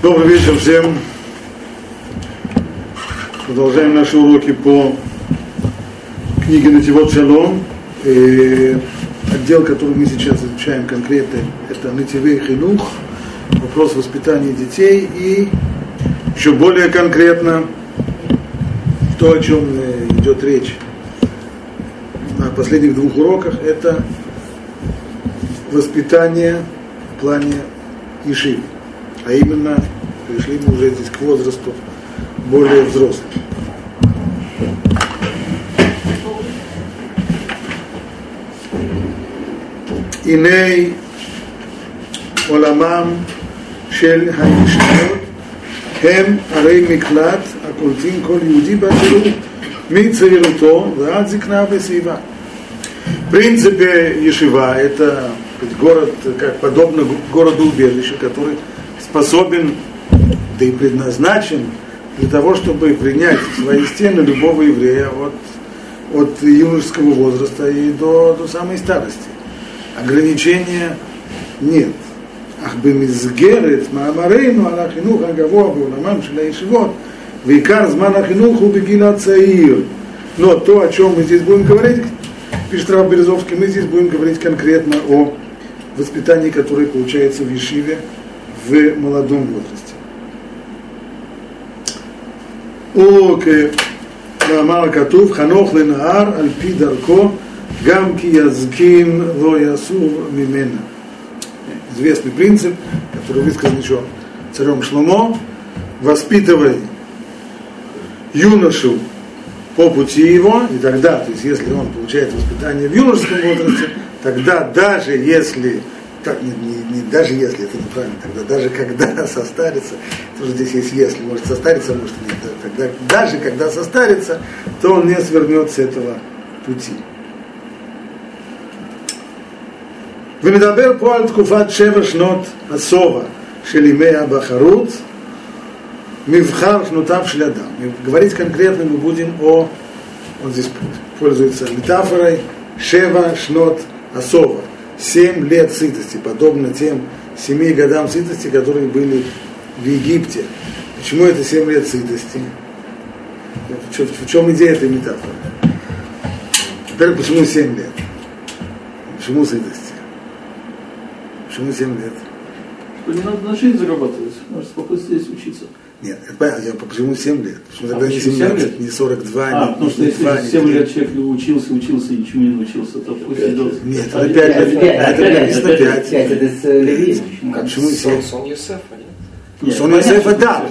Добрый вечер всем. Продолжаем наши уроки по книге Нативот Шалом. И отдел, который мы сейчас изучаем конкретно, это Нативей Хинух, вопрос воспитания детей и еще более конкретно то, о чем идет речь на последних двух уроках, это воспитание в плане Ишивы а именно пришли мы уже здесь к возрасту более взрослым. הנה עולמם של הישיבות הם ערי מקלט הקולטים כל יהודי באשר הוא מצעירותו ועד זקנה וסביבה. В принципе, Ешива – это город, как подобно городу-убежище, который способен, да и предназначен для того, чтобы принять в свои стены любого еврея от, от юношеского возраста и до, до самой старости. Ограничения нет. אך במסגרת מאמרינו על החינוך הגבוה בעולמם של הישיבות, ועיקר זמן החינוך הוא בגיל הצעיר. Но то, о чем мы здесь будем говорить, пишет Рав Березовский, мы здесь будем говорить конкретно о воспитании, которое получается в Ешиве в молодом возрасте. וכמאמר כתוב, חנוך לנהר על פי דרכו, גם כי יזקין לא יסור ממנה. Известный принцип, который высказан еще царем Шломо, воспитывай юношу по пути его, и тогда, то есть если он получает воспитание в юношеском возрасте, тогда даже если как, не, не, не, даже если это неправильно, тогда даже когда состарится, тоже здесь есть если, может состариться, может нет, тогда даже когда состарится, то он не свернет с этого пути. ומדבר פה על תקופת שבע שנות השובע של ימי הבחרות, מבחר שנותיו של אדם. Говорить конкретно мы будем о, он здесь пользуется метафорой, шева шнот асова семь лет сытости, подобно тем семи годам сытости, которые были в Египте. Почему это семь лет сытости? В чем, идея этой метафоры? Теперь почему семь лет? Почему сытости? Почему семь лет? Не надо на жизнь зарабатывать, можно спокойно здесь учиться. Нет, это понятно, я почему 7 лет? Почему тогда а не 17, лет? не 42, а, не потому что если 2, 7 лет человек учился, учился и ничему не научился, то пусть идет. Нет, это 5 лет. Это написано 5. 5, это Леви. Почему 7? Сон Юсефа, нет? Сон Юсефа, да.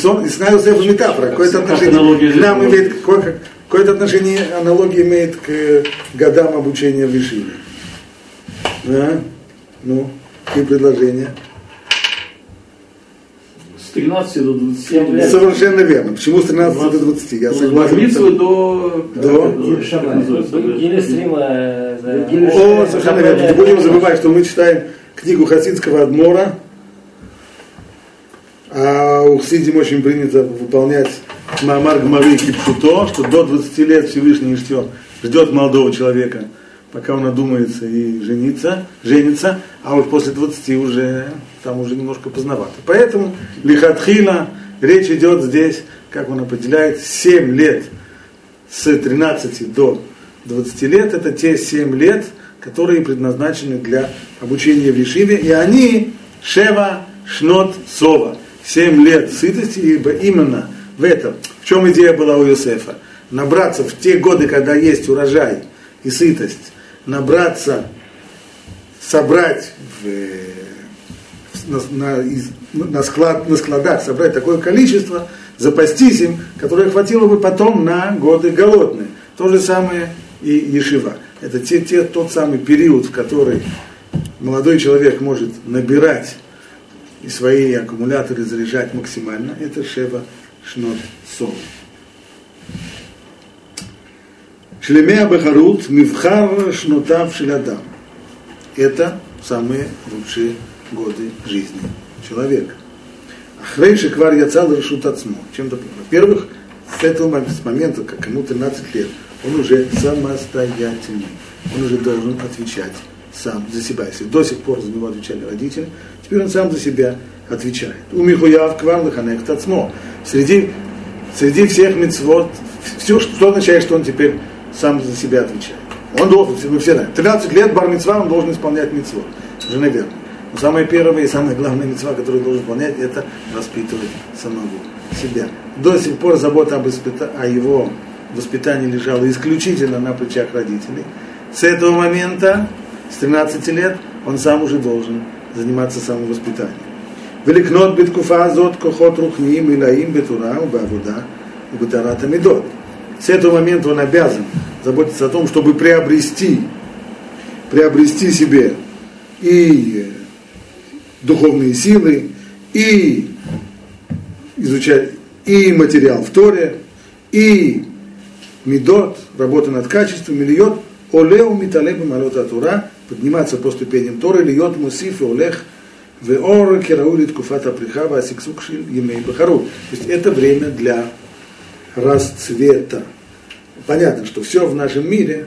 Сон Юсефа метафора. Какое-то отношение к нам имеет, какое-то отношение, аналогия имеет к годам обучения в Вишиве. Да? Ну, какие предложения? С 13 до 27 лет. Совершенно верно. Почему с 13 20, до 20? Я согласен. Митсвы до... До? О, совершенно верно. Не будем забывать, что мы читаем книгу Хасидского Адмора, а у Хасидим очень принято выполнять Мамар Гмары Кипшуто, что до 20 лет Всевышний ждет, ждет молодого человека – пока он одумается и женится, женится, а вот после 20 уже там уже немножко поздновато. Поэтому лихатхила, речь идет здесь, как он определяет, 7 лет с 13 до 20 лет, это те 7 лет, которые предназначены для обучения в Ешиве, и они Шева Шнот Сова, 7 лет сытости, ибо именно в этом, в чем идея была у Иосифа, набраться в те годы, когда есть урожай и сытость, набраться, собрать в, на, на, на, склад, на складах, собрать такое количество, запастись им, которое хватило бы потом на годы голодные. То же самое и Ешива. Это те, те, тот самый период, в который молодой человек может набирать и свои аккумуляторы заряжать максимально. Это Шева Шнот Сол. Шлеме Абахарут Мивхар Шнутав Шелядам. Это самые лучшие годы жизни человека. Ахрейши Квар Яцал Решут Ацмо. Чем-то, во-первых, с этого момента, как ему 13 лет, он уже самостоятельный. Он уже должен отвечать сам за себя. Если до сих пор за него отвечали родители, теперь он сам за себя отвечает. У Михуяв Квар Лаханех Тацмо. Среди, среди всех мецвод, все, что означает, что он теперь сам за себя отвечает. Он должен, мы все знаем, 13 лет бар он должен исполнять мецвод. Уже наверное. Но самое первое и самое главное мецва, которое должен выполнять, это воспитывать самого себя. До сих пор забота об испыта... о его воспитании лежала исключительно на плечах родителей. С этого момента, с 13 лет, он сам уже должен заниматься самовоспитанием. Великнот биткуфа азот кохот рухним илаим бетура бавуда бетарата медот. С этого момента он обязан заботиться о том, чтобы приобрести, приобрести себе и духовные силы, и изучать и материал в Торе, и медот, работа над качеством, мильот, олеу миталебу малота Тура, подниматься по ступеням Торы, льет мусиф и олех, веор кераулит куфата прихава асиксукшил емей бахару. То есть это время для расцвета. Понятно, что все в нашем мире,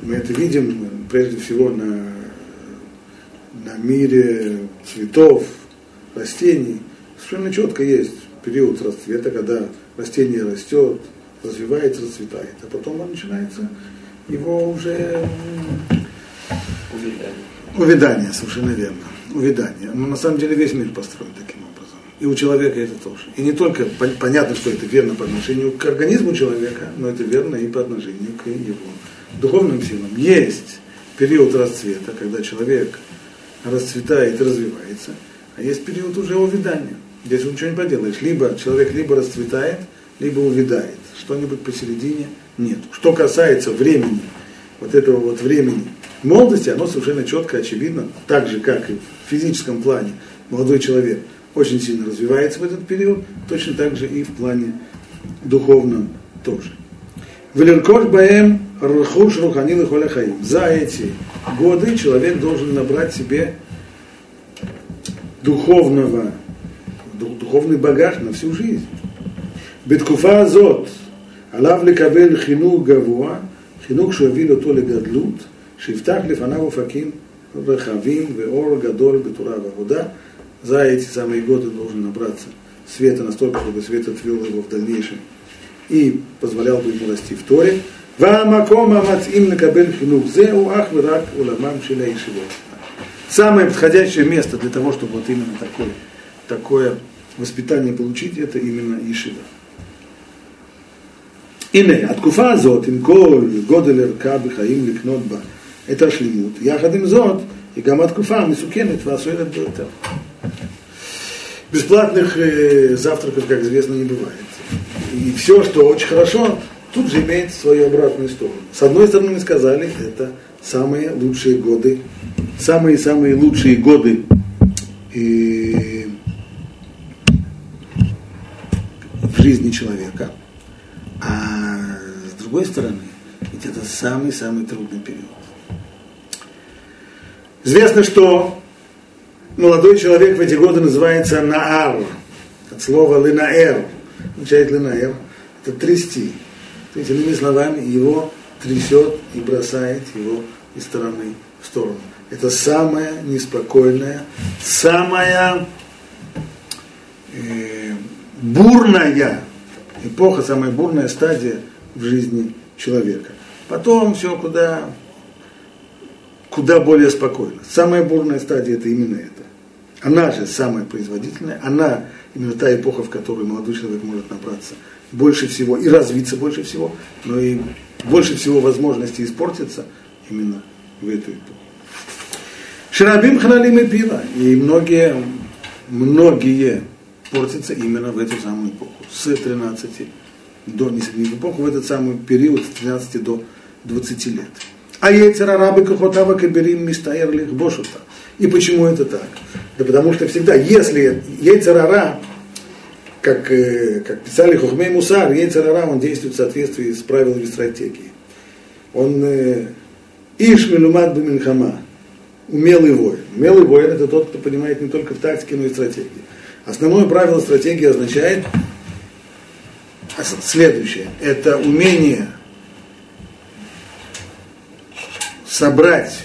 мы это видим прежде всего на, на мире цветов, растений, совершенно четко есть период расцвета, когда растение растет, развивается, расцветает, а потом он начинается его уже увядание. Увядание, совершенно верно. Увядание. Но на самом деле весь мир построен таким образом. И у человека это тоже. И не только понятно, что это верно по отношению к организму человека, но это верно и по отношению к его духовным силам. Есть период расцвета, когда человек расцветает и развивается, а есть период уже увядания. Здесь ничего не поделаешь. Либо человек либо расцветает, либо увядает. Что-нибудь посередине нет. Что касается времени, вот этого вот времени молодости, оно совершенно четко, очевидно, так же, как и в физическом плане молодой человек очень сильно развивается в этот период, точно так же и в плане духовном тоже. Велеркош баэм рхуш руханил и За эти годы человек должен набрать себе духовного, духовный багаж на всю жизнь. Биткуфа азот, алав лекабель хинук гавуа, хинук шуавил ото легадлут, шифтах лифанаву факин рахавим веор гадоль бетура вагуда – за эти самые годы должен набраться света настолько, чтобы свет отвел его в дальнейшем и позволял бы ему расти в Торе. Самое подходящее место для того, чтобы вот именно такое, такое воспитание получить, это именно Ишива. Ине, откуфа зот, имкол, годелер, кабы, хаим, ликнотба, это шлимут. Яхадим зот, и гаматкуфа, мисукенет, васуэлет, бетер. Бесплатных э, завтраков, как известно, не бывает. И все, что очень хорошо, тут же имеет свою обратную сторону. С одной стороны, мы сказали, это самые лучшие годы, самые-самые лучшие годы э, в жизни человека – а с другой стороны, ведь это самый-самый трудный период. Известно, что молодой человек в эти годы называется Наар, от слова Линаэр, означает Линаэр, это трясти. То есть, иными словами, его трясет и бросает его из стороны в сторону. Это самая неспокойная, самая э, бурная эпоха, самая бурная стадия в жизни человека. Потом все куда, куда более спокойно. Самая бурная стадия это именно это. Она же самая производительная, она именно та эпоха, в которой молодой человек может набраться больше всего и развиться больше всего, но и больше всего возможностей испортиться именно в эту эпоху. Шарабим хналим и пила. И многие, многие портится именно в эту самую эпоху, с 13 до, не в эпоху, в этот самый период, с 13 до 20 лет. А яйцер арабы кахотава каберим мистаер бошута. И почему это так? Да потому что всегда, если яйцер как, э, как писали Хухмей Мусар, яйцер он действует в соответствии с правилами стратегии. Он э, Иш Мелумат Баминхама, умелый воин. Умелый воин это тот, кто понимает не только в тактике, но и в стратегии. Основное правило стратегии означает следующее. Это умение собрать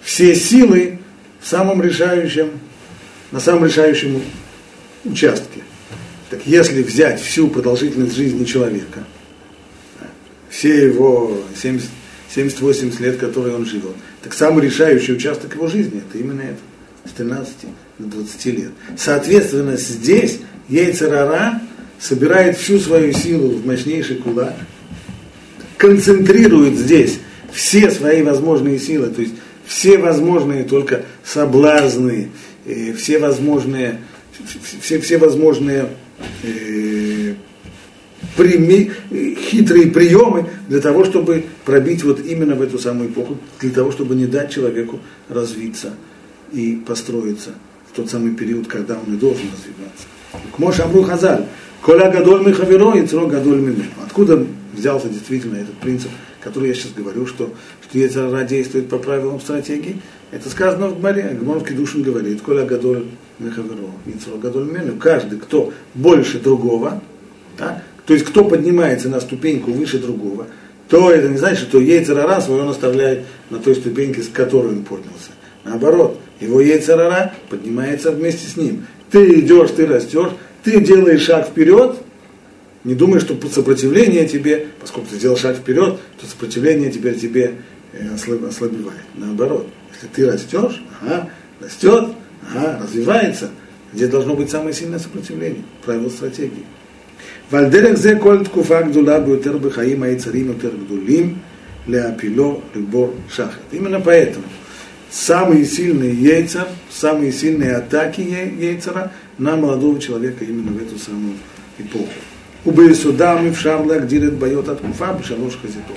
все силы в самом решающем на самом решающем участке. Так если взять всю продолжительность жизни человека, все его 70, 70-80 лет, которые он живет, так самый решающий участок его жизни это именно это, с 13 до 20 лет. Соответственно, здесь яйцерара собирает всю свою силу в мощнейший кулак, концентрирует здесь все свои возможные силы, то есть все возможные только соблазны, э, все возможные, все, все возможные э, прими, хитрые приемы для того, чтобы пробить вот именно в эту самую эпоху, для того, чтобы не дать человеку развиться и построиться в тот самый период, когда он и должен развиваться. К Амру Хазаль, Коля Гадоль Михаверо и Цро Гадоль Мимену. Откуда взялся действительно этот принцип, который я сейчас говорю, что, что Ецарара действует по правилам стратегии? Это сказано в Гмаре, Гморовский Душин говорит, Коля Гадоль Михаверо и Цро Гадоль Мимену. Каждый, кто больше другого, так, то есть кто поднимается на ступеньку выше другого, то это не значит, что Ейцерара свой он оставляет на той ступеньке, с которой он поднялся. Наоборот, его Ейцерара поднимается вместе с ним. Ты идешь, ты растешь, ты делаешь шаг вперед, не думай, что сопротивление тебе, поскольку ты сделал шаг вперед, то сопротивление теперь тебе Э, ослабевает. Наоборот, если ты растешь, ага, растет, ага, развивается, где должно быть самое сильное сопротивление, правило стратегии. Вальдерек зе коль ткуфа гдула бютер бихаим ай царим ютер гдулим леапило любор шахет. Именно поэтому самые сильные яйца, самые сильные атаки яйцера на молодого человека именно в эту самую эпоху. Убейсудам и в шарлах дирет боет от куфа бешалош хазитов.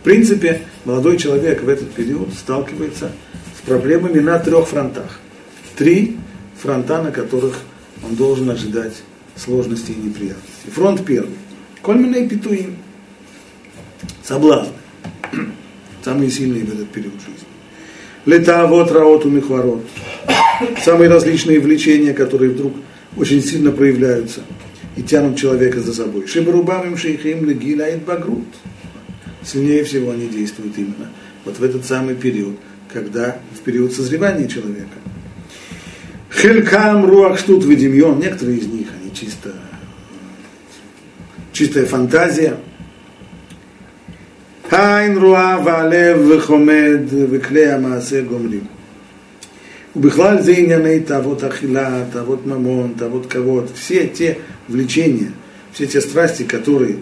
В принципе, молодой человек в этот период сталкивается с проблемами на трех фронтах. Три фронта, на которых он должен ожидать сложностей и неприятностей. Фронт первый. Кольмина и петуим. Соблазны. Самые сильные в этот период жизни. Летавод, раот, умихворот. Самые различные влечения, которые вдруг очень сильно проявляются и тянут человека за собой. Шибарубавим шейхим легила и багрут. Сильнее всего они действуют именно вот в этот самый период, когда в период созревания человека. Хелькам, руахштут, ведемьон, некоторые из них, они чисто, чистая фантазия. Хайн руа валев хомед виклея маасе гомлим. Убихлаль заиняны тавот ахила, тавот мамон, тавот кого Все те влечения, все те страсти, которые,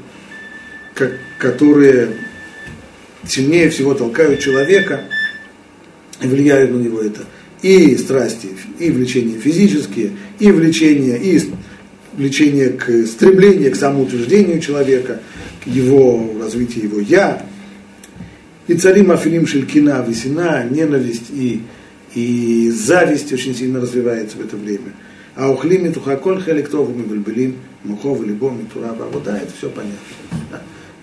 как, которые сильнее всего толкают человека и влияют на него это. И страсти, и влечения физические, и влечения, и влечение к стремлению, к самоутверждению человека, к его развитию его «я». И царим Афилим Шелькина, Весина, ненависть и и зависть очень сильно развивается в это время. А ухлим и тухаколь хелектову мы бельбелим, мухов, либом, и тура, вот да, это все понятно.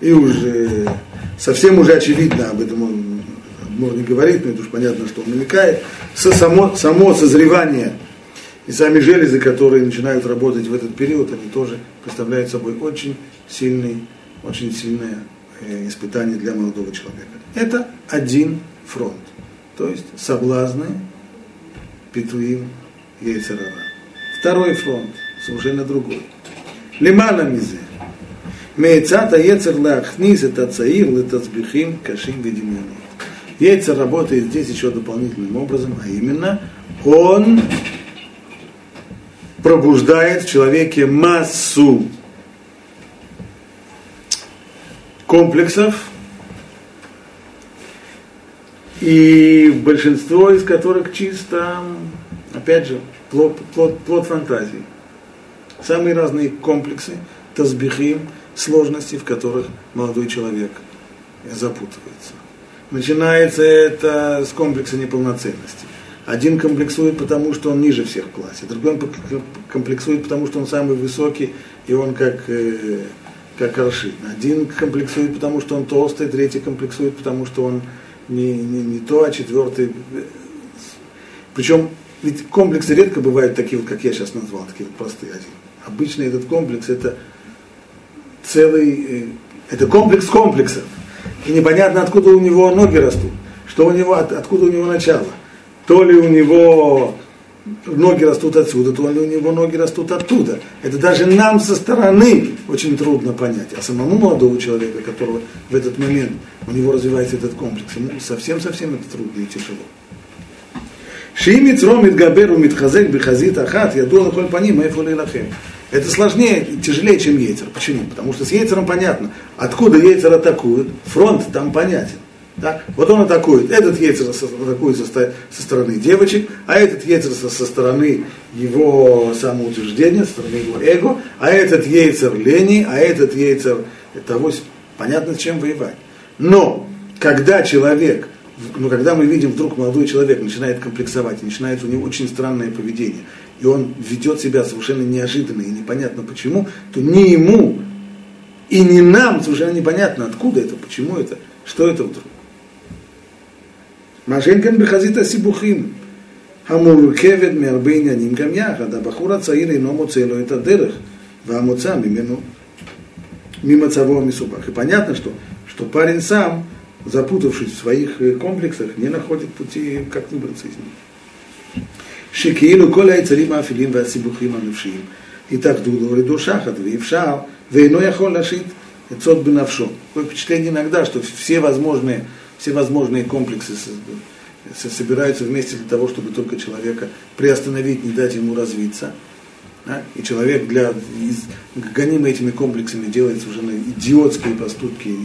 И уже совсем уже очевидно, об этом он можно не говорить, но это уж понятно, что он намекает, со само, само созревание и сами железы, которые начинают работать в этот период, они тоже представляют собой очень сильный, очень сильное Э, испытание для молодого человека. Это один фронт. То есть соблазны, петуим, яйцерара. Второй фронт, совершенно другой. Лимана мизе. Мейцата яйцер лахнис это цаир летацбихим кашим ведимьянот. Яйцер работает здесь еще дополнительным образом, а именно он пробуждает в человеке массу комплексов, и большинство из которых чисто, опять же, плод, плод, плод фантазии. Самые разные комплексы, тазбихим, сложности, в которых молодой человек запутывается. Начинается это с комплекса неполноценности. Один комплексует, потому что он ниже всех в классе, другой комплексует, потому что он самый высокий, и он как э, как Рашид. Один комплексует, потому что он толстый, третий комплексует, потому что он не, не, не то, а четвертый. Причем ведь комплексы редко бывают такие, вот, как я сейчас назвал, такие вот простые. Обычно этот комплекс это целый, э, это комплекс комплексов. И непонятно, откуда у него ноги растут, что у него, откуда у него начало. То ли у него ноги растут отсюда, то у него ноги растут оттуда. Это даже нам со стороны очень трудно понять. А самому молодому человеку, которого в этот момент у него развивается этот комплекс, ему совсем-совсем это трудно и тяжело. Шимит ромит габеру митхазек бихазит ахат, я дол по ним, лахем. Это сложнее, тяжелее, чем яйцер. Почему? Потому что с яйцером понятно. Откуда яйцер атакует, фронт там понятен. Да? Вот он атакует, этот яйцер атакует со, со стороны девочек, а этот яйцер со, стороны его самоутверждения, со стороны его эго, а этот яйцер лени, а этот яйцер того, понятно, с чем воевать. Но, когда человек но когда мы видим, вдруг молодой человек начинает комплексовать, начинается у него очень странное поведение, и он ведет себя совершенно неожиданно и непонятно почему, то ни ему и не нам совершенно непонятно, откуда это, почему это, что это вдруг. Машенкан בחזית הסיבוכים המורכבת מהרבה עניינים גם יחד. הבחור הצעיר אינו מוצא לו את הדרך והמוצא ממנו, ממצבו המסובך. И понятно, что, что парень сам запутавшись в своих э, комплексах, не находит пути, как выбраться из них. שכאילו כל היצרים האפלים והסיבוכים הנפשיים התאחדו להורידו שחת ואפשר ואינו יכול להשית עצות בנפשו. Такое впечатление иногда, что все возможные, все возможные комплексы собираются вместе для того, чтобы только человека приостановить, не дать ему развиться. Да? И человек для, из, гонимый этими комплексами делает совершенно идиотские поступки,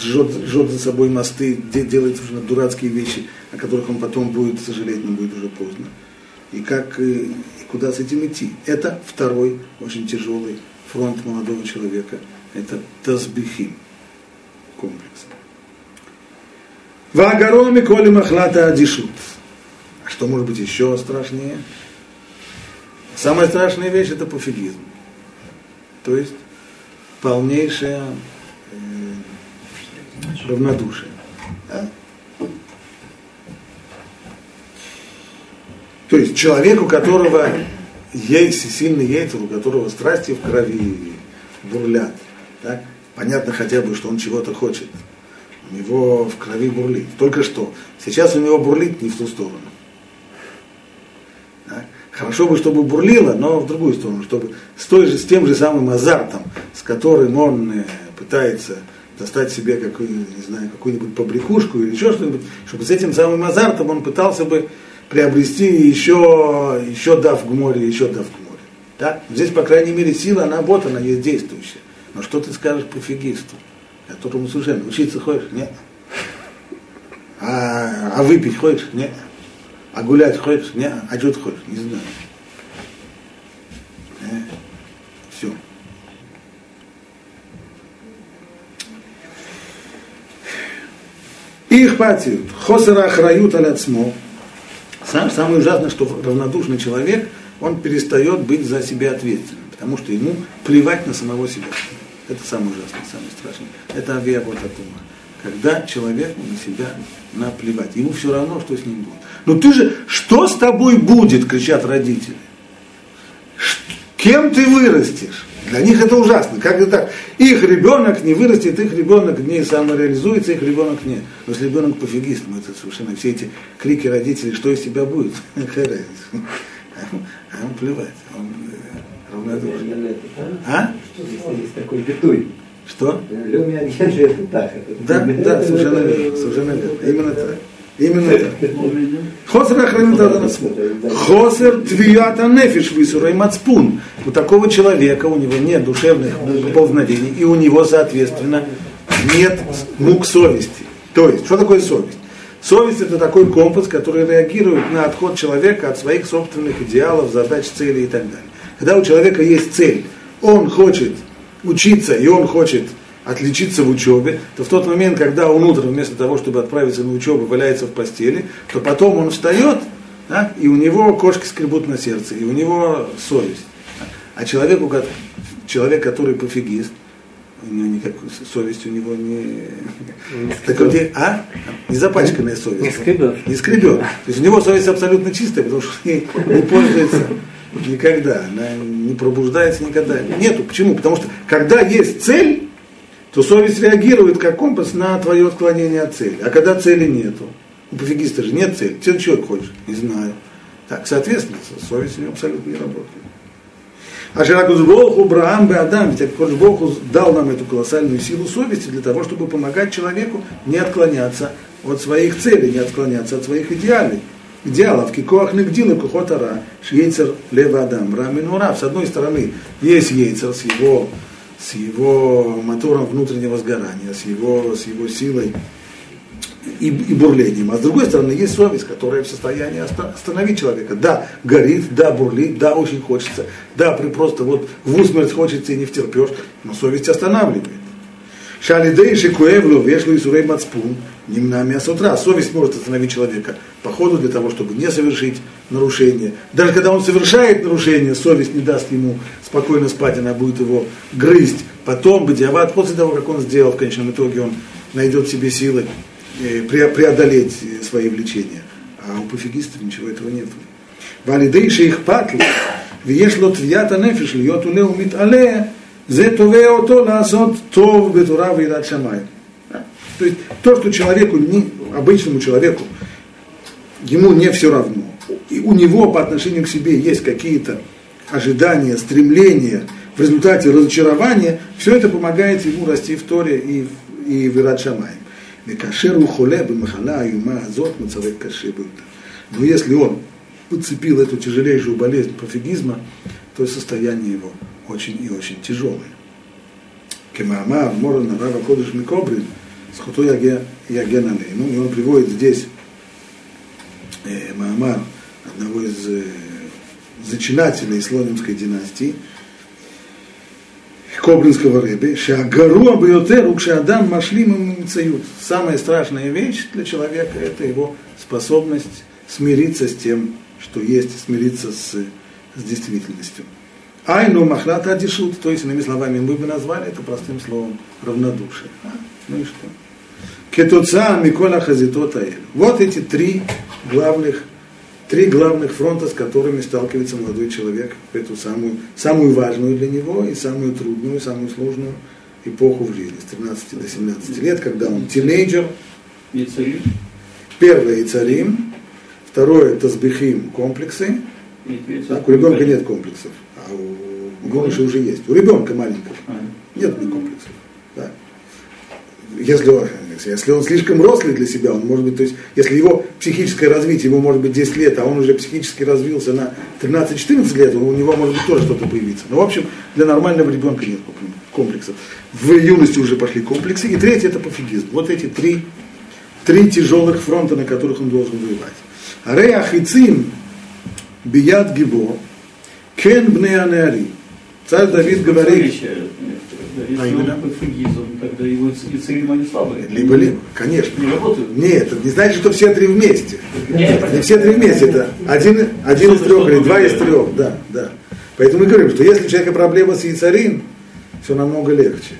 сжет, сжет за собой мосты, делает совершенно дурацкие вещи, о которых он потом будет сожалеть, но будет уже поздно. И как и куда с этим идти? Это второй очень тяжелый фронт молодого человека. Это тазбихим комплекс. Вагароми коли махлата адишут. А что может быть еще страшнее? Самая страшная вещь это пофигизм. То есть полнейшая равнодушие. Да? То есть человек, у которого есть сильный яйца, у которого страсти в крови бурлят, так? понятно хотя бы, что он чего-то хочет. У него в крови бурлит. Только что. Сейчас у него бурлит не в ту сторону. Так? Хорошо бы, чтобы бурлило, но в другую сторону, чтобы с, той же, с тем же самым азартом, с которым он э, пытается достать себе какую, не знаю, какую-нибудь побрякушку или еще что-нибудь, чтобы с этим самым азартом он пытался бы приобрести еще, еще дав в море, еще дав в море. Да? Здесь, по крайней мере, сила, она вот она есть действующая. Но что ты скажешь пофигисту, которому совершенно учиться хочешь? Нет. А, а выпить хочешь? Нет. А гулять хочешь? Нет. А что ты хочешь? Не знаю. И ихпатию, хосера охрают аляцмо. Сам, самое ужасное, что равнодушный человек, он перестает быть за себя ответственным, потому что ему плевать на самого себя. Это самое ужасное, самое страшное. Это авиаботатума. Когда человек на себя наплевать. Ему все равно, что с ним будет. Но ты же, что с тобой будет, кричат родители. Кем ты вырастешь? Для них это ужасно. Как это так? Их ребенок не вырастет, их ребенок не самореализуется, их ребенок не. Но если ребенок пофигист, ну это совершенно все эти крики родителей, что из себя будет, какая разница. А ему плевать, он э, равнодушен. А? Что есть такой битуй? Что? Люми это так. Да, да, совершенно верно, совершенно верно. Именно так. Именно так. Хосер охранит Хосер твията нефиш висура мацпун. У такого человека, у него нет душевных повновений, и у него, соответственно, нет мук совести. То есть, что такое совесть? Совесть это такой компас, который реагирует на отход человека от своих собственных идеалов, задач, целей и так далее. Когда у человека есть цель, он хочет учиться и он хочет отличиться в учебе, то в тот момент, когда он утром вместо того, чтобы отправиться на учебу, валяется в постели, то потом он встает, да, и у него кошки скребут на сердце, и у него совесть. А человеку, человек, который пофигист, у него никакой совесть у него не... не так, где, а? Не запачканная совесть. Не скребет. Не скребет. То есть у него совесть абсолютно чистая, потому что не, не пользуется никогда, она не пробуждается никогда. Нету. Почему? Потому что когда есть цель, то совесть реагирует как компас на твое отклонение от цели. А когда цели нету, у пофигиста же нет цели. Ты чего хочешь? Не знаю. Так, соответственно, совесть у него абсолютно не работает. А Ширакузболху Брахам Адам, ведь Богу дал нам эту колоссальную силу совести для того, чтобы помогать человеку не отклоняться от своих целей, не отклоняться от своих идеалей идеалов, кикоах нагдила кухотара, шейцер лева адам, раминура. С одной стороны, есть ейцер с его, с его мотором внутреннего сгорания, с его, с его силой и, и бурлением. А с другой стороны, есть совесть, которая в состоянии остановить человека. Да, горит, да, бурлит, да, очень хочется, да, при просто вот в усмерть хочется и не втерпешь, но совесть останавливает. Шалидей шикуэвлю вешлю и сурей мацпун, немнами с утра. Совесть может остановить человека по ходу для того, чтобы не совершить нарушение. Даже когда он совершает нарушение, совесть не даст ему спокойно спать, она будет его грызть. Потом, бадиават, после того, как он сделал, в конечном итоге он найдет себе силы преодолеть свои влечения. А у пофигистов ничего этого нет. Валидейши их патли, виешло твията нефиш, льет улеу мит алея, Зе тове ото лазот тов. То есть то, что человеку, не, обычному человеку, ему не все равно. И у него по отношению к себе есть какие-то ожидания, стремления, в результате разочарования, все это помогает ему расти в Торе и, и в Ират Шамай. Но если он подцепил эту тяжелейшую болезнь пофигизма, то состояние его очень и очень тяжелое. Кемаама Морана Рава Кодыш Микобрин, Схуто Яген Ну и он приводит здесь э, Маамар одного из э, зачинателей Слонимской династии, Кобринского рыбы, Шагару Абиотеру, Адам Машлим Мицают. Самая страшная вещь для человека – это его способность смириться с тем, что есть, смириться с, с действительностью. Айну махлата адишут, то есть, иными словами, мы бы назвали это простым словом равнодушие. А? Ну и что? Кетуца Микола Хазитота Вот эти три главных, три главных фронта, с которыми сталкивается молодой человек в эту самую, самую важную для него и самую трудную, самую сложную эпоху в жизни, с 13 до 17 лет, когда он тинейджер. Первое и царим, второе тазбихим комплексы. Так, у ребенка нет комплексов а у юноши уже есть. У ребенка маленького нет комплексов. Да. Если, он, если он слишком рослый для себя, он может быть, то есть, если его психическое развитие, ему может быть 10 лет, а он уже психически развился на 13-14 лет, у него может быть тоже что-то появиться. Но, в общем, для нормального ребенка нет комплексов. В юности уже пошли комплексы. И третье это пофигизм. Вот эти три, три тяжелых фронта, на которых он должен воевать. Хицим Бият Гибо, Кен бне анеари. Царь Давид говорит, а именно? тогда его и цари они слабые. Либо, либо, конечно. Не работают? Нет, это не значит, что все три вместе. Нет, не все три вместе, это один, один из трех или два из трех, да, да. Поэтому мы говорим, что если у человека проблема с яйцарин, все намного легче.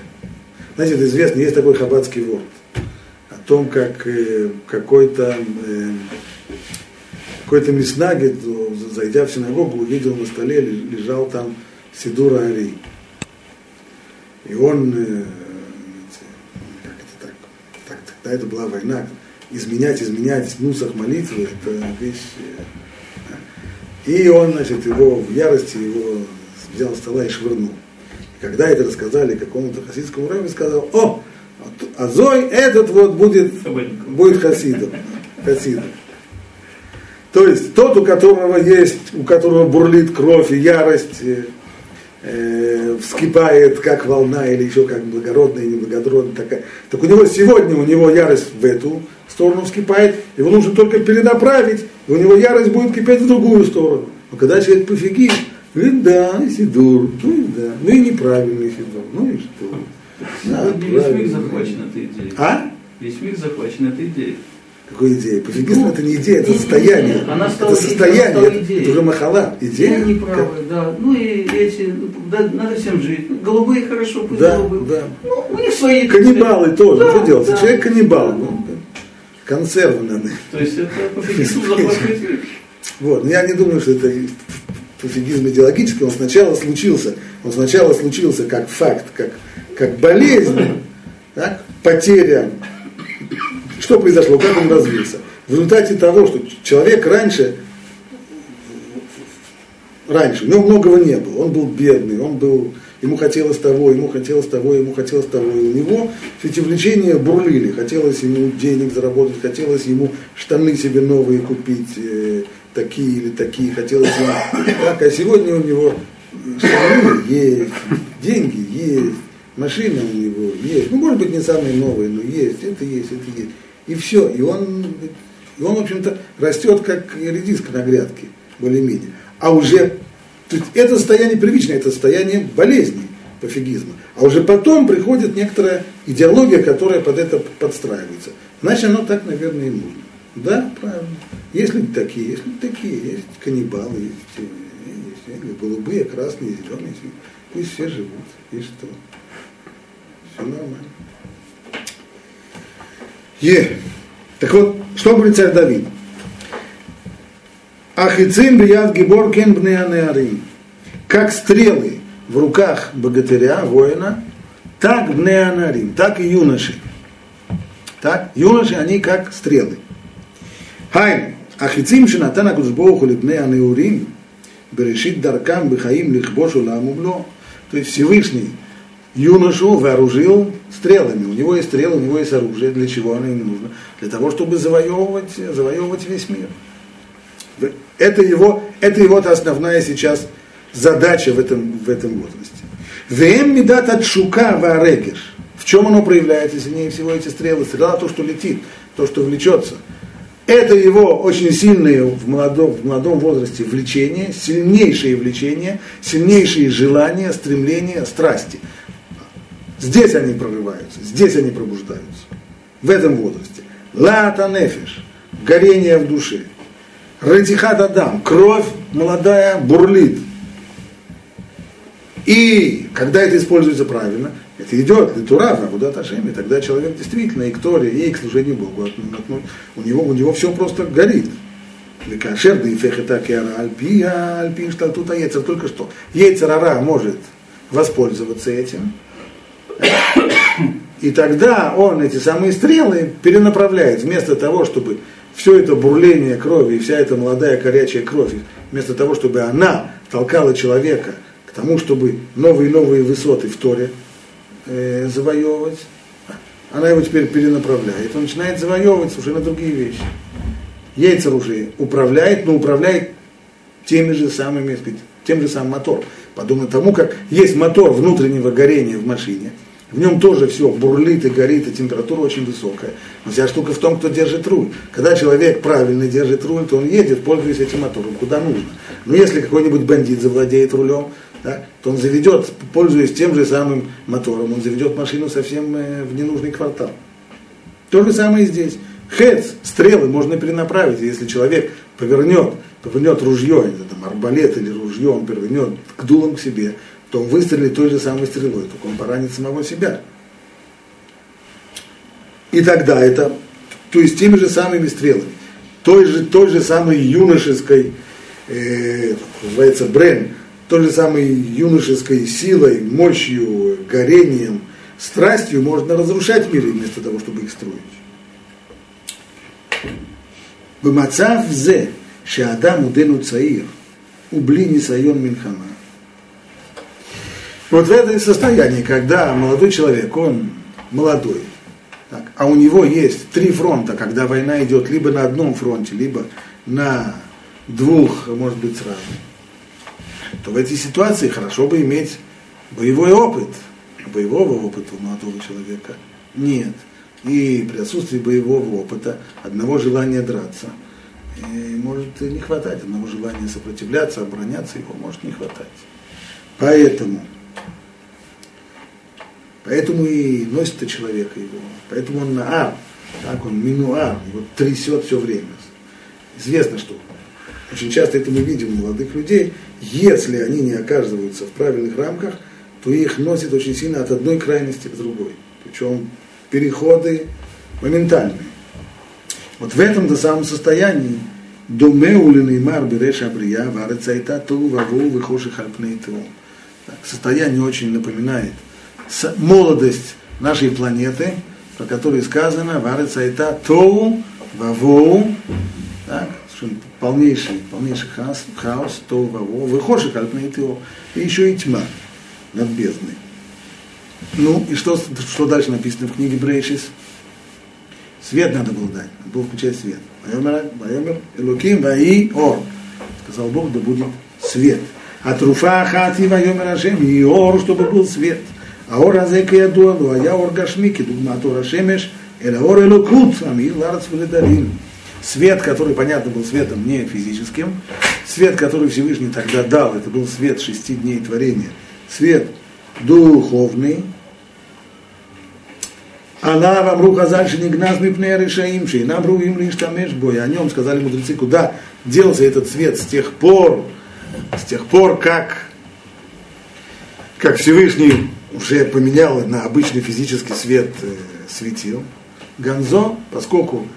Знаете, это известно, есть такой хаббатский ворд о том, как э, какой-то э, какой-то мяснагет, зайдя в синагогу, увидел на столе, лежал там Сидура Ари. И он, э, как это так, так, тогда это была война, изменять, изменять нусах молитвы, это вещь. Э, и он, значит, его в ярости его взял с стола и швырнул. И когда это рассказали какому-то хасидскому рэбе, сказал, о, а Зой этот вот будет, будет хасидом. хасидом. То есть тот, у которого есть, у которого бурлит кровь и ярость, э, э, вскипает как волна или еще как благородная или неблагородная такая, так у него сегодня, у него ярость в эту сторону вскипает, его нужно только перенаправить, и у него ярость будет кипеть в другую сторону. Но когда человек пофигит, говорит, да, сидур, ну и да, ну и неправильный сидур, ну и что. Да, Весь мир захвачен этой идеей. А? Весь мир захвачен этой идеей. Какой идея? Пофигизм ну, это не идея, это состояние. Она стала это состояние, это, это уже махала. Идея. Я не правы, да. Ну и эти, да, надо всем жить. Голубые хорошо, пусть да, голубые. Да. Ну, у них свои. Каннибалы тоже, да, что делать? Да. Человек каннибал. Ну, консервы надо. То есть это пофигизм Вот, но я не думаю, что это пофигизм идеологический, он сначала случился, он сначала случился как факт, как, как болезнь, так, потеря что произошло, как он развился? В результате того, что человек раньше раньше. У него многого не было. Он был бедный, он был, ему хотелось того, ему хотелось того, ему хотелось того. И у него эти влечения бурлили. Хотелось ему денег заработать, хотелось ему штаны себе новые купить, э, такие или такие, хотелось ему. Так, а сегодня у него штаны есть, деньги есть, машина у него есть. Ну, может быть, не самые новые, но есть, это есть, это есть. И все. И он, и он в общем-то, растет, как редиска на грядке, более-менее а уже то есть это состояние первичное, это состояние болезни пофигизма. А уже потом приходит некоторая идеология, которая под это подстраивается. Значит, оно так, наверное, и нужно. Да, правильно. Есть люди такие, есть люди такие, есть каннибалы, есть, есть голубые, красные, зеленые. Пусть все живут. И что? Все нормально. Е. Так вот, что говорит царь Давид? Ахицим бияд гибор кен бнеанеарим. Как стрелы в руках богатыря, воина, так бнеанарим, так и юноши. Так, юноши, они как стрелы. Хай, ахицим шинатана кузбоху либне анеурим, берешит даркам бихаим лихбошу ламубло. То есть Всевышний юношу вооружил стрелами. У него есть стрелы, у него есть оружие. Для чего оно ему нужно? Для того, чтобы завоевывать, завоевывать весь мир. Это его, это его основная сейчас задача в этом, в этом возрасте. Вем медат от шука варегеш. В чем оно проявляется, сильнее всего эти стрелы? Стрела то, что летит, то, что влечется. Это его очень сильное в молодом, в молодом возрасте влечение, сильнейшее влечение, сильнейшие желания, стремления, страсти. Здесь они прорываются, здесь они пробуждаются. В этом возрасте. Лата нефиш, горение в душе. Ратихат Адам, кровь молодая бурлит. И когда это используется правильно, это идет литура, куда Ташем, и тогда человек действительно и к Торе, и к служению Богу, у него, у него все просто горит. Кашер, да и фехета кера альпия, альпин, что тут а яйцер, только что. Яйцерара может воспользоваться этим. И тогда он эти самые стрелы перенаправляет, вместо того, чтобы все это бурление крови и вся эта молодая горячая кровь, вместо того, чтобы она толкала человека к тому, чтобы новые и новые высоты в Торе э, завоевывать, она его теперь перенаправляет. Он начинает завоевывать уже на другие вещи. Яйцер уже управляет, но управляет теми же самыми, сказать, тем же самым мотором. Подобно тому, как есть мотор внутреннего горения в машине – в нем тоже все бурлит и горит, и температура очень высокая. Но вся штука в том, кто держит руль. Когда человек правильно держит руль, то он едет, пользуясь этим мотором, куда нужно. Но если какой-нибудь бандит завладеет рулем, да, то он заведет, пользуясь тем же самым мотором, он заведет машину совсем э, в ненужный квартал. То же самое и здесь. Хец, стрелы можно перенаправить, если человек повернет, повернет ружье, это там арбалет или ружье, он повернет к дулам к себе, то он выстрелит той же самой стрелой, только он поранит самого себя. И тогда это, то есть теми же самыми стрелами, той же, той же самой юношеской, э, называется брен, той же самой юношеской силой, мощью, горением, страстью можно разрушать мир вместо того, чтобы их строить. במצב זה שהאדם עודנו צעיר ובלי ניסיון מלחמה, вот в этом состоянии, когда молодой человек, он молодой, так, а у него есть три фронта, когда война идет либо на одном фронте, либо на двух, может быть, сразу, то в этой ситуации хорошо бы иметь боевой опыт. Боевого опыта у молодого человека нет. И при отсутствии боевого опыта, одного желания драться, и может не хватать, одного желания сопротивляться, обороняться, его может не хватать. Поэтому Поэтому и носит человека его. Поэтому он на ар, так он минуар, его трясет все время. Известно, что очень часто это мы видим у молодых людей, если они не оказываются в правильных рамках, то их носит очень сильно от одной крайности к другой. Причем переходы моментальные. Вот в этом-то самом состоянии Домеулиный мар береша брия, варецайта ту, вагу, выхоши хальпней Состояние очень напоминает – молодость нашей планеты, про которую сказано Варецайта Тоу Вавоу, так, полнейший, полнейший хаос, хаос то вово, выхожих альпнейт его, и еще и тьма над бездной. Ну, и что, что дальше написано в книге Брейшис? Свет надо было дать, надо было включать свет. Вайомер Элуким Ваи Ор. Сказал Бог, да будет свет. А труфа хати Вайомер Ашем и Ор, чтобы был свет. Азека я дуаду, а я Ор Гашмики, дугма Тора Шемеш, Эля Ор Элукут, Амир Ларц Валидарин. Свет, который, понятно, был светом не физическим, свет, который Всевышний тогда дал, это был свет шести дней творения, свет духовный, Алав Амру Хазаль Шенигназ Мипнея Решаим Шейнам Руим Лиштамеш Бой. О нем сказали мудрецы, куда делся этот свет с тех пор, с тех пор, как, как Всевышний уже поменял на обычный физический свет э, светил. Ганзо, поскольку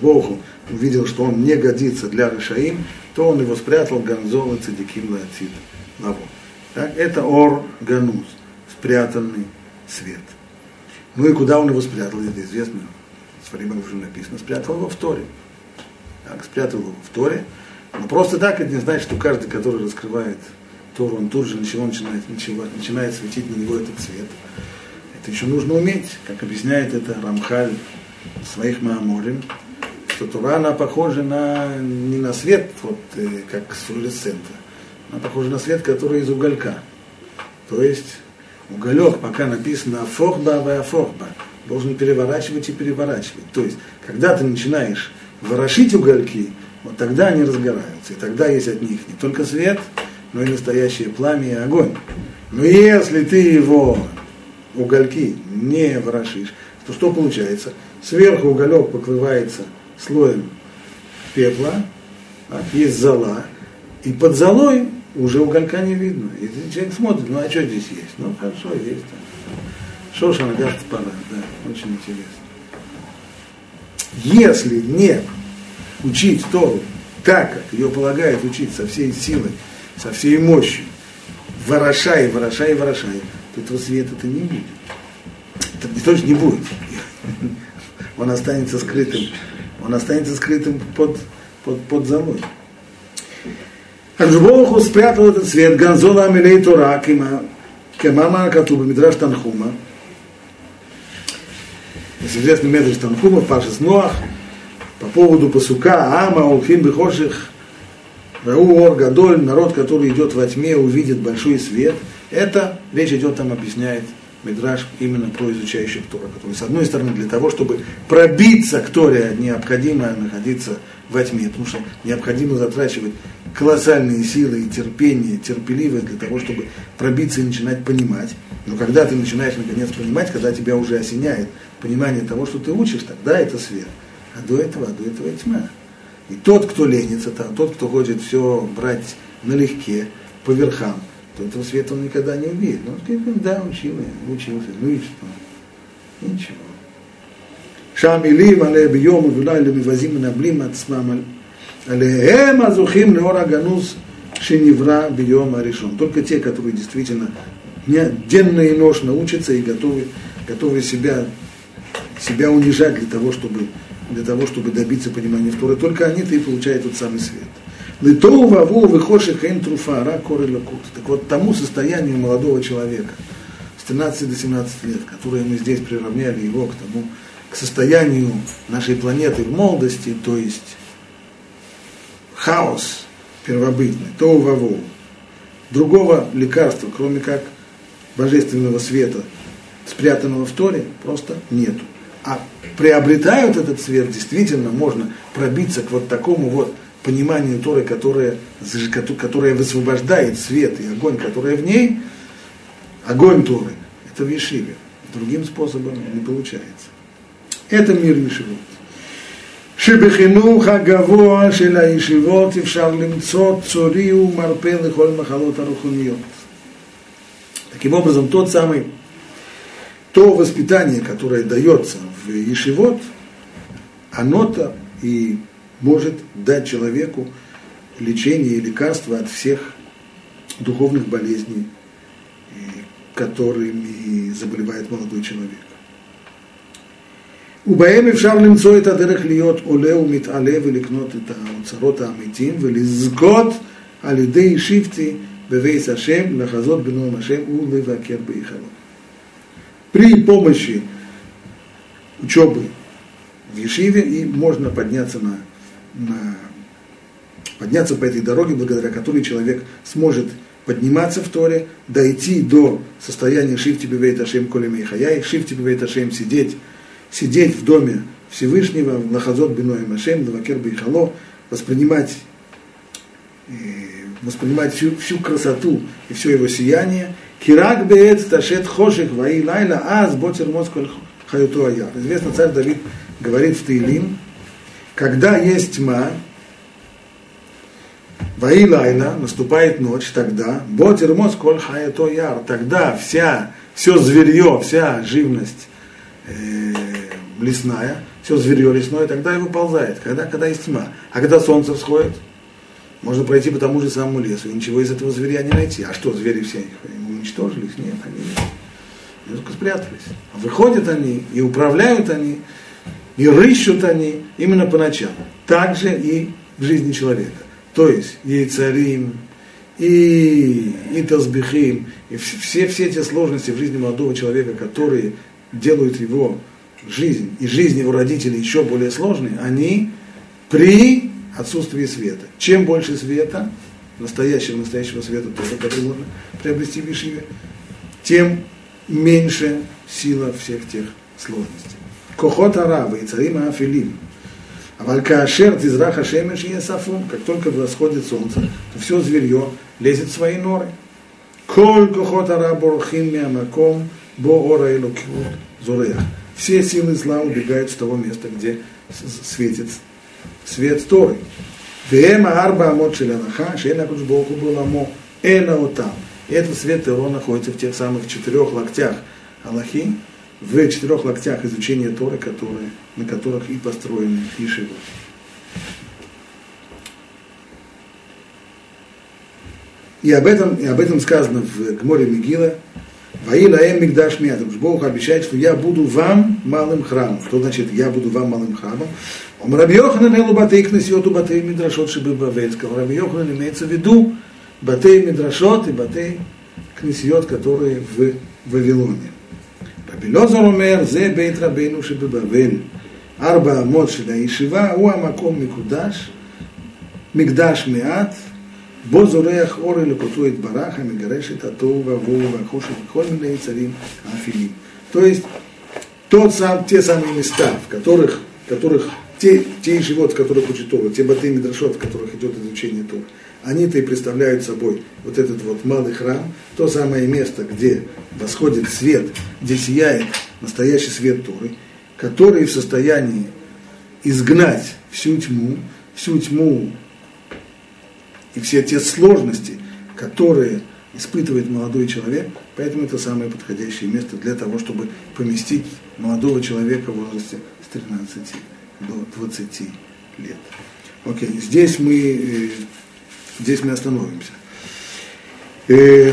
Богу увидел, что он не годится для Решаим, то он его спрятал Ганзо Цадиким Лацид. Так, это Ор Гануз, спрятанный свет. Ну и куда он его спрятал, это известно. С временем уже написано, спрятал его в Торе. Так, спрятал его в Торе. Но просто так это не значит, что каждый, который раскрывает Тору, он тут же начинает, начинает, начинает светить на него этот свет. Это еще нужно уметь, как объясняет это Рамхаль своих Мааморим, что Тура, она похожа на, не на свет, вот, э, как флуоресцента, она похожа на свет, который из уголька. То есть уголек, пока написано афохба в афохба, должен переворачивать и переворачивать. То есть, когда ты начинаешь ворошить угольки, вот тогда они разгораются. И тогда есть от них не только свет, но и настоящее пламя и огонь. Но если ты его, угольки, не ворошишь, то что получается? Сверху уголек покрывается слоем пепла, так, есть зола, и под золой уже уголька не видно. И человек смотрит, ну а что здесь есть? Ну хорошо, есть там. Шошана гаст пара, да, очень интересно. Если не учить Тору так, как ее полагает учить со всей силой, со всей мощью, ворошай, ворошай, ворошай, то этого света-то не будет. Это не точно не будет. Он останется скрытым, он останется скрытым под, под, под золой. Акжбоху спрятал этот свет, Ганзола Амилей Тора, Кемама Катуба, Мидраш Танхума. Есть известный Медраш Танхума, Пашес Ноах, по поводу посука Ама, Улхим Бехоших, Рау Ор Гадоль, народ, который идет во тьме, увидит большой свет. Это речь идет, там объясняет Мидраш именно про изучающих Тора, который, с одной стороны, для того, чтобы пробиться к Торе, необходимо находиться во тьме, потому что необходимо затрачивать колоссальные силы и терпение, терпеливость для того, чтобы пробиться и начинать понимать. Но когда ты начинаешь наконец понимать, когда тебя уже осеняет понимание того, что ты учишь, тогда это свет. А до этого, а до этого тьма. И тот, кто ленится, тот, кто хочет все брать налегке, по верхам, то этого света он никогда не увидит. Но он скажет, да, учил я, учился, ну и что? Ничего. שהמילים עליה ביום ואולי למבזים מנבלים עצמם עליהם הזוכים לאור הגנוז שנברא ביום הראשון. Только те, которые действительно денно и ношно учатся и готовы, готовы себя, себя унижать для того, чтобы, для того, чтобы добиться понимания Торы. Только они-то и получают тот самый свет. Литоу ваву выхоши хейм труфа, ра лакут. Так вот, тому состоянию молодого человека, с 13 до 17 лет, которое мы здесь приравняли его к тому, к состоянию нашей планеты в молодости, то есть хаос первобытный, то ваву. Другого лекарства, кроме как божественного света, спрятанного в Торе, просто нету А приобретают этот свет, действительно можно пробиться к вот такому вот пониманию Торы, которое, которое высвобождает свет и огонь, который в ней, огонь Торы, это в Ешиве. Другим способом не получается. Это мир ישיבות. שבחינוך הגבוה של הישיבות אפשר למצוא צורי ומרפא לכל מחלות הרוחניות. Таким образом, тот самый, то воспитание, которое дается в Ешивот, оно-то и может дать человеку лечение и лекарство от всех духовных болезней, которыми заболевает молодой человек. ובהם אפשר למצוא את הדרך להיות עולה ומתעלה ולקנות את האוצרות האמיתיים ולזכות על ידי שבטי בבייס השם, לחזות בנועם השם ולבקר בהיכלו. При помощи учебы в Ешиве и можно подняться на, на подняться по этой дороге, благодаря которой человек сможет подниматься в Торе, дойти до состояния Шифти Бивейт Ашем Коли Мейхаяй, Шифти Бивейт Ашем сидеть, сидеть в доме Всевышнего, Лахазот Биной Машем, Лавакер Бейхало, воспринимать, э, воспринимать всю, всю красоту и все его сияние. Кирак Беет Ташет Хошек Ваи Лайла Аз Ботер Москоль Хаюту Аяр. Известно, царь Давид говорит в Таилим, когда есть тьма, Ваилайна, наступает ночь, тогда, Ботер коль хаято яр, тогда вся, все зверье, вся живность э, лесная, все зверье лесное, тогда и выползает, когда, когда есть тьма. А когда солнце всходит, можно пройти по тому же самому лесу, и ничего из этого зверя не найти. А что, звери все уничтожились? Нет, они только спрятались. А выходят они, и управляют они, и рыщут они именно по ночам. Так же и в жизни человека то есть яйцарим, и, и тазбихим, и все, все те сложности в жизни молодого человека, которые делают его жизнь и жизнь его родителей еще более сложной, они при отсутствии света. Чем больше света, настоящего, настоящего света, тоже, который можно приобрести в Ишиве, тем меньше сила всех тех сложностей. Кохот араба и царима афилим, Валькаашер тизраха шемеш и сафун, как только восходит солнце, то все зверье лезет в свои норы. Коль кохот араборхим миамаком бо ора элокиот зорех. Все силы зла убегают с того места, где светит свет Торы. Вема арба амот шелянаха, шена кучбоку было эна отам. И этот свет Торы находится в тех самых четырех локтях Аллахи, в четырех локтях изучения Торы, которые, на которых и построены Ишивы. И об этом, и об этом сказано в Гморе Мигила. Ваила эм мигдаш миатам. Бог обещает, что я буду вам малым храмом. Что значит я буду вам малым храмом? Он Раби Йоханан элу батей мидрашот шибы Бавельского. Раби Йоханан имеется в виду батей мидрашот и батей кнесиот, которые в Вавилоне. רבי לוזר אומר, זה בית רבנו שבבבל. ארבע אמות של הישיבה הוא המקום מקודש, מקדש מעט, בו זורח אור אלוקותו יתברך, המגרש את התוהו והבוהו והחושך וכל מיני יצרים האפילים. То есть тот сам, те самые места, в которых, которых те, те живот, в которых учат Тору, те баты Мидрашот, в которых идет изучение Торы, они-то и представляют собой вот этот вот малый храм, то самое место, где восходит свет, где сияет настоящий свет Торы, который в состоянии изгнать всю тьму, всю тьму и все те сложности, которые испытывает молодой человек, поэтому это самое подходящее место для того, чтобы поместить молодого человека в возрасте с 13 до 20 лет. Окей, здесь мы э, Здесь мы остановимся. Э,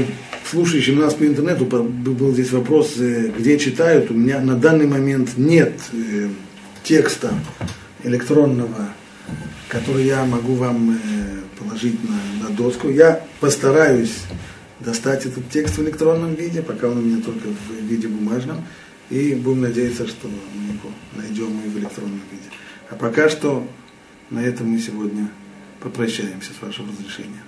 слушающим нас по интернету был здесь вопрос, э, где читают. У меня на данный момент нет э, текста электронного, который я могу вам положить на, на доску. Я постараюсь достать этот текст в электронном виде, пока он у меня только в виде бумажном, и будем надеяться, что мы его найдем и в электронном виде. А пока что на этом мы сегодня попрощаемся с вашего разрешения.